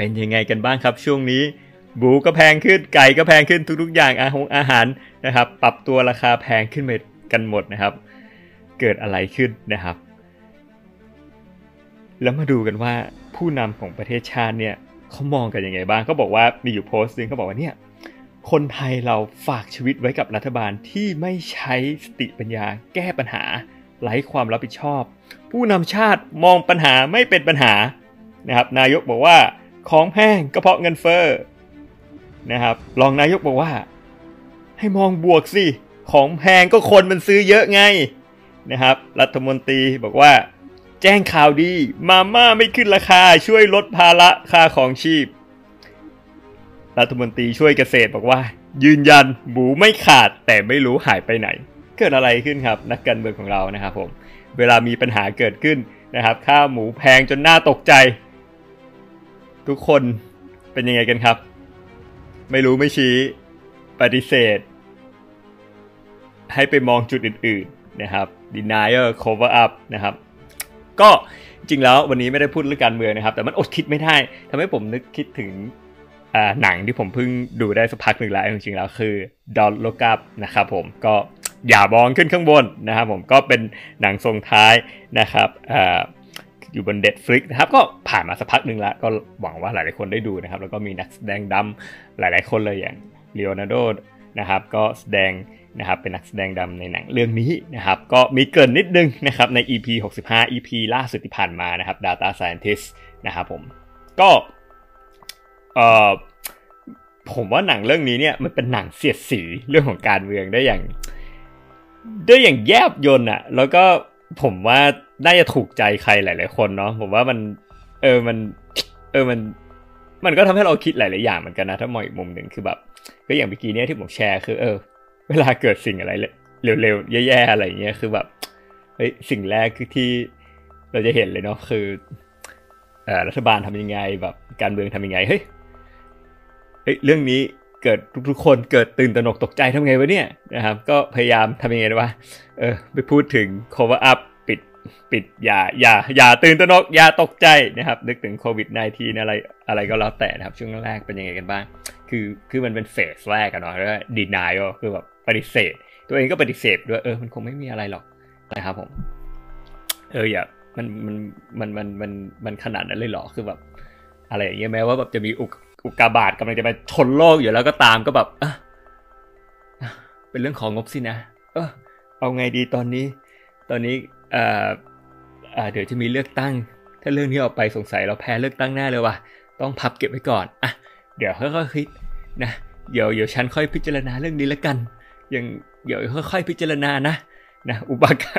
เป็นยังไงกันบ้างครับช่วงนี้บูก็แพงขึ้นไก่ก็แพงขึ้นทุกๆ อย่างอาหงอาหารนะครับ ปรับตัวราคาแพงขึ้นไปกันหมดนะครับ เกิดอะไรขึ้นนะครับ แล้วมาดูกันว่าผู้นำของประเทศชาติเนี่ยเขามองกันยังไงบ้างเขาบอกว่ามีอยู่โพสต์นึงเขาบอกว่าเนี่ยคนไทยเราฝากชีวิตไว้กับรัฐบาลที่ไม่ใช้สติปัญญาแก้ปัญหาไร้ความรับผิดชอบ ผู้นำชาติมองปัญหาไม่เป็นปัญหานะครับ นายกบอกว่า ของแพงก็เพราะเงินเฟ้อนะครับรองนายกบอกว่า ให้มองบวกสิ ของแพงก็คนมันซื้อเยอะไงนะครับ รัฐมนตรีบอกว่า แจ้งข่าวดีมาม่าไม่ขึ้นราคาช่วยลดภาระค่าของชีพ รัฐมนตรีช่วยเกษตรบอกว่า ยืนยันหมูไม่ขาดแต่ไม่รู้หายไปไหน เกิดอะไรขึ้นครับ นักการเมืองของเรานะครับผมเวลามีปัญหาเกิดขึ้นนะครับค่าหมูแพงจนน่าตกใจ ทุกคนเป็นยังไงกันครับ ไม่รู้ไม่ชี้ปฏิเสธ ให้ไปมองจุดอื่นๆนะครับ denial cover up นะครับ ก็จริงแล้ววันนี้ไม่ได้พูดเรื่องการเมืองนะครับ แต่มันอดคิดไม่ได้ทำให้ผมนึกคิดถึงหนังที่ผมเพิ่งดูได้สักพักหนึ่งแล้วจริงๆแล้วคือ Don't Look Up นะครับผมก็อย่ามองขึ้นข้างบนนะครับผมก็เป็นหนังทรงท้ายนะครับ อยู่บนเด็ดฟลิกนะครับก็ผ่านมาสักพักหนึ่งแล้ว ก็หวังว่าหลายๆคนได้ดูนะครับ แล้วก็มีนักแสดงดำหลายๆคนเลยอย่างเลโอนาร์โดนะครับก็แสดงนะครับเป็นนักแสดงดำในหนังเรื่องนี้นะครับก็มีเกินนิดนึงนะครับใน EP 65 EP ล่าสุดที่ผ่านมานะครับ Data Scientist นะครับผมก็เอ่อผมว่าหนังเรื่องนี้เนี่ยมันเป็นหนังเสียดสีเรื่องของการเมืองได้อย่างได้อย่างแยบยนอะแล้วก็ผมว่า น่าจะถูกใจใครหลาย ๆ คนเนาะผมว่ามัน เออมัน เออมัน มันก็ทำให้เราคิดหลาย ๆ อย่างเหมือนกันนะ ถ้ามองอีกมุมหนึ่งคือแบบ ก็อย่างเมื่อกี้เนี้ยที่ผมแชร์คือ เออ เวลาเกิดสิ่งอะไรเร็ว ๆ แย่ ๆ อะไรเงี้ยคือแบบเฮ้ยสิ่งแรกคือที่เราจะเห็นเลยเนาะคืออ่อรัฐบาลทำยังไงแบบการเมืองทำยังไงเฮ้ยเฮ้ยเรื่องนี้เกิดทุกๆคนเกิดตื่นตระหนกตกใจทำไงวะเนี่ยนะครับ ก็พยายามทำยังไงว่าเออไปพูดถึง cover up ปิดอย่าอย่าอย่าตื่นตระหนกอย่าตกใจนะครับ นึกถึงโควิด -19 อะไรอะไรก็แล้วแต่นะครับ ช่วงแรกเป็นยังไงกันบ้าง คือคือมันเป็นเฟสแรกกันเนาะแล้วดีนายก็คือแบบปฏิเสธ ตัวเองก็ปฏิเสธด้วยเออมันคงไม่มีอะไรหรอกนะครับผม เอออย่ามันมันมันมันมันมันขนาดนั้นเลยหรอคือแบบ อะไรอย่างเงี้ยแม้ว่าแบบจะมีอุกอุกาบาตกำลังจะมาชนโลกอยู่แล้วก็ตามก็แบบเป็นเรื่องของงบสินะเออเอาไงดีตอนนี้ ตอนนี้เดี๋ยวจะมีเลือกตั้ง ถ้าเรื่องนี้ออกไปสงสัยเราแพ้เลือกตั้งแน่เลยว่ะ ต้องพับเก็บไว้ก่อน อะ เดี๋ยวค่อยๆคิดนะ เดี๋ยวเดี๋ยวฉันค่อยพิจารณาเรื่องนี้แล้วกัน ยังเดี๋ยวค่อยๆพิจารณานะนะอุบากา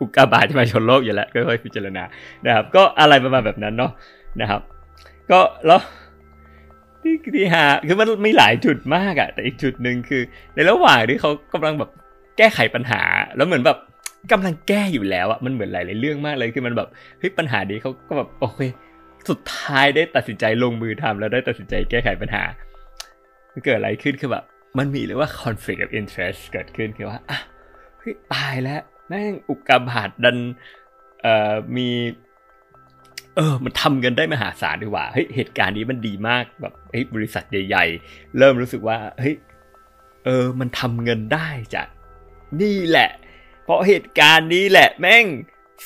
อุกาบาตจะมาชนโลกอยู่แล้วค่อยๆพิจารณานะครับ ก็อะไรประมาณแบบนั้นเนาะนะครับ ก็แล้วที่ที่หาคือมันมีหลายจุดมากอะแต่อีกจุดหนึ่งคือ ในระหว่างที่เขากำลังแบบแก้ไขปัญหา แล้วเหมือนแบบ กำลังแก้อยู่แล้วอะมันเหมือนหลายๆเรื่องมากเลยคือมันแบบเฮ้ยปัญหานี้เขาก็แบบโอเค สุดท้ายได้ตัดสินใจลงมือทำแล้วได้ตัดสินใจแก้ไขปัญหาเกิดอะไรขึ้นคือแบบมันมีเรียว่า conflict of interest เกิดขึ้นคือว่าอะเฮ้ยตายแล้วแม่งอุกกาบาตดันเอ่อมี เออ มันทำกันได้มหาศาลดีกว่าเฮ้ยเหตุการณ์นี้มันดีมากแบบเฮ้ยบริษัทใหญ่ ๆ เริ่มรู้สึกว่าเฮ้ยเออ มันทำเงินได้จากนี่แหละ เพราะเหตุการณ์นี้แหละแม่ง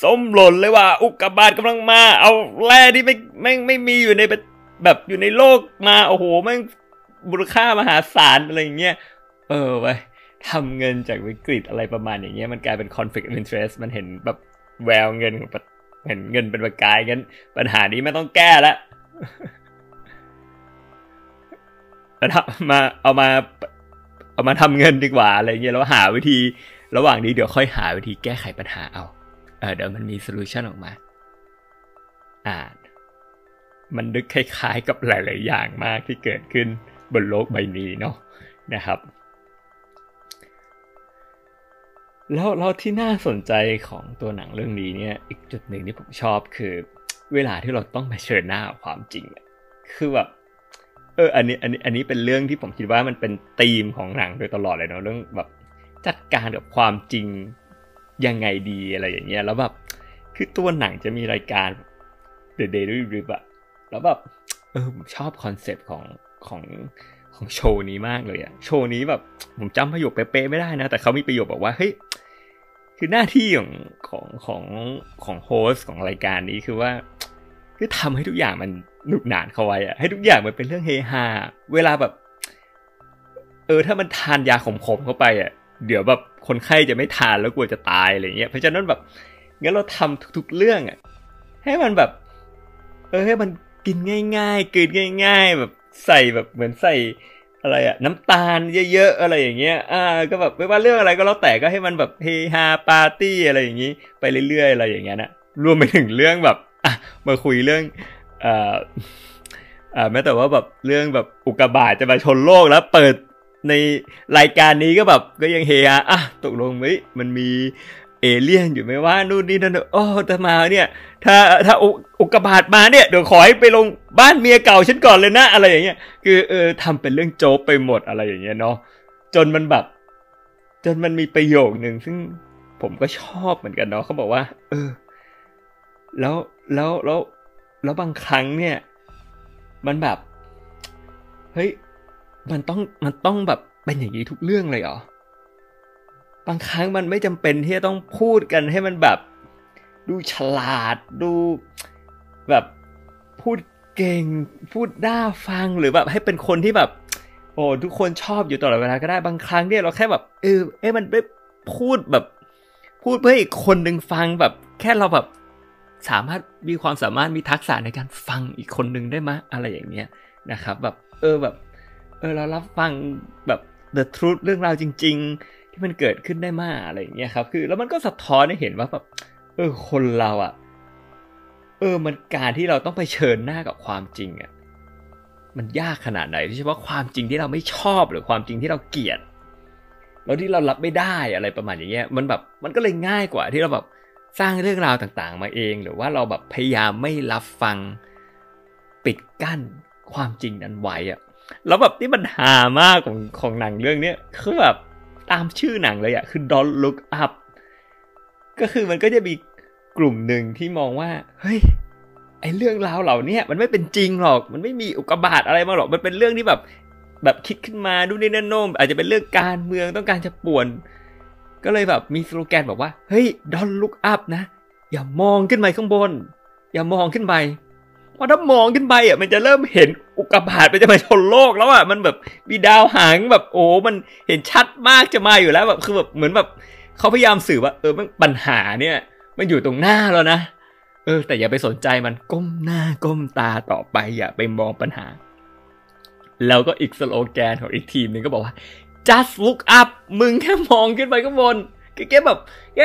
ส้มหล่นเลยว่า อุกกาบาตกำลังมา เอาแร่ที่ไม่แม่งไม่มีอยู่ในแบบอยู่ในโลกมาโอ้โหแม่งมูลค่ามหาศาลอะไรอย่างเงี้ยเออไปทำเงินจากวิกฤตอะไรประมาณอย่างเงี้ยมันกลายเป็น conflict of interest มันเห็นแบบแววเงินเห็นเงินเป็นประกายงั้น ปัญหานี้ไม่ต้องแก้ล้วแล้วมาเอามาเอามาทำเงินดีกว่าอะไรเงี้ยแล้วหาวิธี ระหว่างนี้เดี๋ยวค่อยหาวิธีแก้ไขปัญหาเอาเออเดี๋ยวมันมีโซลูชันออกมา อ่ามันนึกคล้ายๆกับหลายๆอย่างมากที่เกิดขึ้นบนโลกใบนี้เนาะนะครับ แล้วแล้วที่น่าสนใจของตัวหนังเรื่องนี้เนี่ย อีกจุดหนึ่งที่ผมชอบคือ เวลาที่เราต้องเผชิญหน้าความจริง คือแบบเอออันนี้อันนี้อันนี้เป็นเรื่องที่ผมคิดว่ามันเป็นธีมของหนังโดยตลอดเลยเนาะเรื่องแบบ จัดการกับความจริงยังไงดีอะไรอย่างเงี้ยแล้วแบบคือตัวหนังจะมีรายการ The Daily Rip อะแล้วแบบเออผมชอบคอนเซปต์ของของของโชว์นี้มากเลยอะโชว์นี้แบบผมจำประโยคเป๊ะๆไม่ได้นะ แต่เขามีประโยคบอกว่าเฮ้ยคือหน้าที่ของของของของโฮสของรายการนี้คือว่าคือทำให้ทุกอย่างมันหนุกหนานเข้าไว้อะให้ทุกอย่างมันเป็นเรื่องเฮฮาเวลาแบบ เออถ้ามันทานยาขมๆเข้าไปอะ เดี๋ยวแบบคนไข้จะไม่ทานแล้วกลัวจะตายอะไรเงี้ยเพราะฉะนั้นแบบงั้นเราทำทุก ๆเรื่องอะให้มันแบบ เออให้มันกินง่ายๆกินง่าย ๆ แบบใส่แบบเหมือนใส่อะไรอะน้ำตาลเยอะๆอะไรอย่างเงี้ย อ่า ก็แบบไม่ว่าเรื่องอะไรก็แล้วแต่ก็ให้มันแบบเฮฮาปาร์ตี้อะไรอย่างงี้ ไปเรื่อยๆอะไรอย่างเงี้ยนะรวมไปถึงเรื่องแบบอะมาคุยเรื่องอ่าอ่าแม้แต่ว่าแบบเรื่องแบบอุกกาบาตจะมาชนโลกแล้วเปิด ในรายการนี้ก็แบบก็ยังเฮฮาอะตกลงไหมมันมีเอเลี่ยนอยู่ไหมว่านู่นนี่นั่นโอ้แต่มาเนี่ย ถ้าถ้าอุกกาบาตมาเนี่ยเดี๋ยวขอให้ไปลงบ้านเมียเก่าฉันก่อนเลยนะ อะไรอย่างเงี้ยคือเออทำเป็นเรื่องโจ๊กไปหมดอะไรอย่างเงี้ยเนาะจนมันแบบ จนมันมีประโยคหนึ่งซึ่งผมก็ชอบเหมือนกันเนาะเขาบอกว่า เออ แล้วแล้วแล้วแล้วบางครั้งเนี่ย มันแบบ เฮ้ย มันต้องมันต้องแบบเป็นอย่างนี้ทุกเรื่องเลยเหรอบางครั้งมันไม่จำเป็นที่จะต้องพูดกันให้มันแบบ ดูฉลาดดูแบบพูดเก่งพูดน่าฟังหรือแบบให้เป็นคนที่แบบ โอ้ทุกคนชอบอยู่ตลอดเวลาก็ได้บางครั้งเนี่ยเราแค่แบบเออเอ้มันไม่พูดแบบ พูดเพื่ออีกคนหนึ่งฟังแบบ แค่เราแบบสามารถมีความสามารถมีทักษะในการฟังอีกคนหนึ่งได้ไหมอะไรอย่างเงี้ยนะครับ แบบเออแบบ เออเรารับฟังแบบ the truth เรื่องราวจริง ๆ ที่มันเกิดขึ้นได้มากอะไรอย่างเงี้ยครับ คือแล้วมันก็สะท้อนให้เห็นว่าแบบเออคนเราอะ่ะ เออมันการที่เราต้องไปเชิญหน้ากับความจริงอะ่ะมันยากขนาดไหนโดยเฉพาะความจริงที่เราไม่ชอบหรือความจริงที่เราเกลียดแล้วที่เรารับไม่ได้อะไรประมาณอย่างเงี้ย มันแบบมันก็เลยง่ายกว่าที่เราแบบสร้างเรื่องราวต่างๆ มาเอง หรือว่าเราแบบพยายามไม่รับฟังปิดกั้นความจริงนั้นไว้อะ แล้วแบบที่มันหามากของของหนังเรื่องนี้คือแบบตามชื่อหนังเลยอะคือ Don't Look Up ก็คือมันก็จะมีกลุ่มหนึ่งที่มองว่า เฮ้ย ไอเรื่องราวเหล่านี้มันไม่เป็นจริงหรอก มันไม่มีอุกบาทอะไรมาหรอก มันเป็นเรื่องที่แบบ แบบคิดขึ้นมาดูนี่นั่นโน้มอาจจะเป็นเรื่องการเมืองต้องการจะป่วน ก็เลยแบบมีสโลแกนบอกว่า เฮ้ย don't look up นะ อย่ามองขึ้นไปข้างบน อย่ามองขึ้นไป พราะถ้ามองขึ้นไปอะมันจะเริ่มเห็นอุกกาบาตมันจะมาชนโลกแล้วอะมันแบบมีดาวหางแบบโอ้ มันเห็นชัดมากจะมาอยู่แล้วแบบคือแบบเหมือนแบบเขาพยายามสื่อว่า เออมันปัญหาเนี่ย มันอยู่ตรงหน้าแล้วนะเออ แต่อย่าไปสนใจมันก้มหน้าก้มตาต่อไปอย่าไปมองปัญหา แล้วก็อีกสโลแกนของอีกทีมหนึ่งก็บอกว่า just look up มึงแค่มองขึ้นไปข้างบนแกแบบแก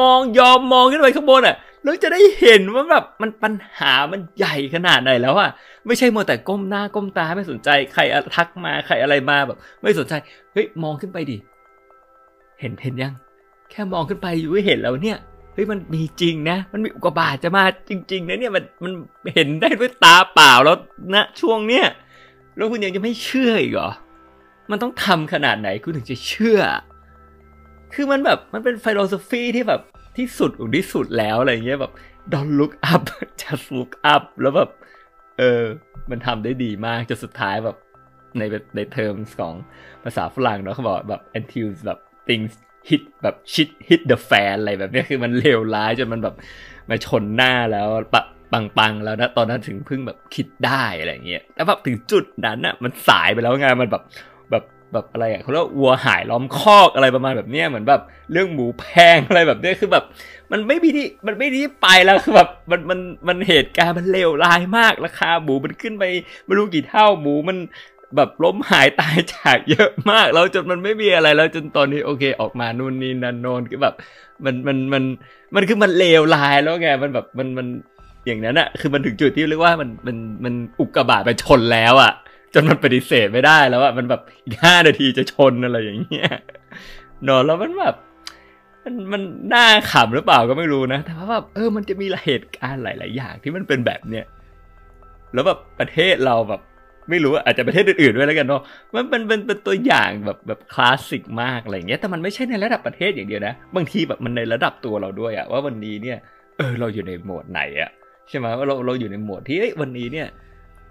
มองยอมมองขึ้นไปข้างบนอะ แล้วจะได้เห็นว่าแบบมันปัญหามันใหญ่ขนาดไหนแล้วอะไม่ใช่มัวแต่ก้มหน้าก้มตาไม่สนใจใครทักมาใครอะไรมาแบบ ไม่สนใจเฮ้ยมองขึ้นไปดิเห็นเห็นยัง แค่มองขึ้นไปอยู่เห็นแล้วเนี่ยเฮ้ยมันมีจริงนะ มันมีอุกกาบาตจะมาจริง ๆนะเนี่ยมันมันเห็นได้ด้วยตาเปล่าแล้วนะช่วงเนี้ยแล้วคุณยังจะไม่เชื่ออีกเหรอมันต้องทำขนาดไหนคุณถึงจะเชื่อ คือมันแบบมันเป็น philosophy ที่แบบ ที่สุดของที่สุดแล้วอะไรเงี้ยแบบ don't look up just look up แล้วแบบ เออ มันทำได้ดีมากจนสุดท้ายแบบในในเทอมของภาษาฝรั่งเนาะเขาบอกแบบ until แบบ things hit แบบ shit hit the fan อะไรแบบนี้คือมันเลวร้ายจนมันแบบมาชนหน้าแล้วปะปังๆแล้วนะตอนนั้นถึงเพิ่งแบบคิดได้อะไรเงี้ยแล้วแบบถึงจุดนั้นอะมันสายไปแล้วไงมันแบบแบบ แบบอะไรอะเขาเรียกวัวหายล้อมคอกอะไรประมาณแบบเนี้ยเหมือนแบบเรื่องหมูแพงอะไรแบบเนี้ยคือแบบ มันไม่มีที่มันไม่ที่ไปแล้วคือแบบมันมันมันเหตุการณ์มันเลวร้ายมากราคาหมูมันขึ้นไปไม่รู้กี่เท่าหมูมันแบบล้มหายตายจากเยอะมากแล้วจนมันไม่มีอะไรแล้วจนตอนนี้โอเคออกมานู่นนี่นั่นโนนคือแบบ มันมันมันมันคือมันเลวร้ายแล้วไงมันแบบมันมันอย่างนั้นอะคือมันถึงจุดที่เรียกว่ามันมันมันอุกกาบาตไปชนแล้วอะ จนมันปฏิเสธไม่ได้แล้วอะมันแบบอีกห้านาทีจะชนอะไรอย่างเงี้ยนอะแล้วมันแบบมันมันน่าขำหรือเปล่าก็ไม่รู้นะ แต่ว่าแบบเออ มันจะมีเหตุการณ์หลาย ๆ อย่างที่มันเป็นแบบเนี้ยแล้วแบบประเทศเราแบบ ไม่รู้อาจจะประเทศอื่นๆด้วยแล้วกันเนาะมันเป็นเป็นเป็นตัวอย่างแบบแบบคลาสสิกมากอะไรเงี้ยแต่มันไม่ใช่ในระดับประเทศอย่างเดียวนะบางทีแบบมันในระดับตัวเราด้วยอะว่าวันนี้เนี่ย เออเราอยู่ในโหมดไหนอะใช่ไหมว่าเราเราอยู่ในโหมดที่วันนี้เนี่ย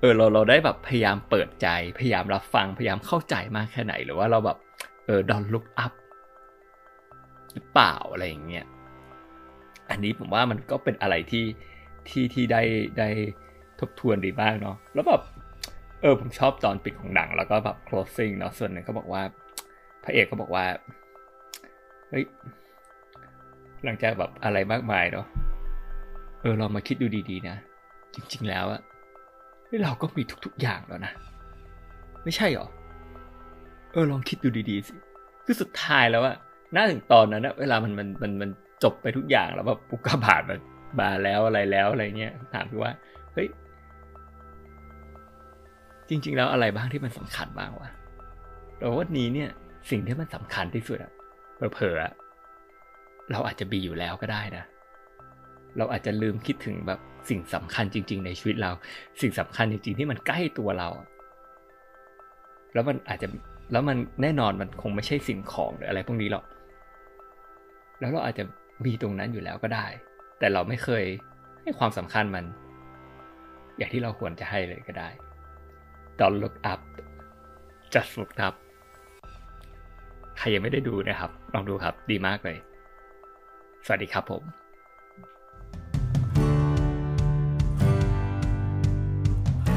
เออเราเราได้แบบพยายามเปิดใจ พยายามรับฟังพยายามเข้าใจมากแค่ไหน หรือว่าเราแบบเออดอนลุกอัพหรือเปล่าอะไรอย่างเงี้ยอันนี้ผมว่ามันก็เป็นอะไรที่ที่ที่ได้ได้ทบทวนดีมากเนาะแล้วแบบเออผมชอบตอนปิดของหนัง แล้วก็แบบ closing เนาะส่วนหนึ่งก็บอกว่า พระเอกก็บอกว่าเฮ้ยหลังจากแบบอะไรมากมายเนาะเออเรามาคิดดูดีๆนะ จริง ๆ แล้วอะ เราก็มีทุกๆอย่างแล้วนะ ไม่ใช่หรอ เออลองคิดดูดีๆสิ คือสุดท้ายแล้วอะน่าถึงตอนนั้นนะเวลามันมันมันมันจบไปทุกอย่างแล้วแบบปุกกาบาทมันมาแล้วอะไรแล้วอะไรเงี้ยถามพี่ว่า เฮ้ย จริง ๆ แล้วอะไรบ้างที่มันสำคัญบ้างวะเราวันนี้เนี่ย สิ่งที่มันสำคัญที่สุดอะเผลอๆเราอาจจะมีอยู่แล้วก็ได้นะ เราอาจจะลืมคิดถึงแบบสิ่งสำคัญจริง ๆ ในชีวิตเรา สิ่งสำคัญจริง ๆ ที่มันใกล้ตัวเรา แล้วมันอาจจะแล้วมันแน่นอนมันคงไม่ใช่สิ่งของหรืออะไรพวกนี้หรอกแล้วเราอาจจะมีตรงนั้นอยู่แล้วก็ได้ แต่เราไม่เคยให้ความสำคัญมัน อย่างที่เราควรจะให้เลยก็ได้ Don't look up just look up ใครยังไม่ได้ดูนะครับ ลองดูครับ ดีมากเลย สวัสดีครับผม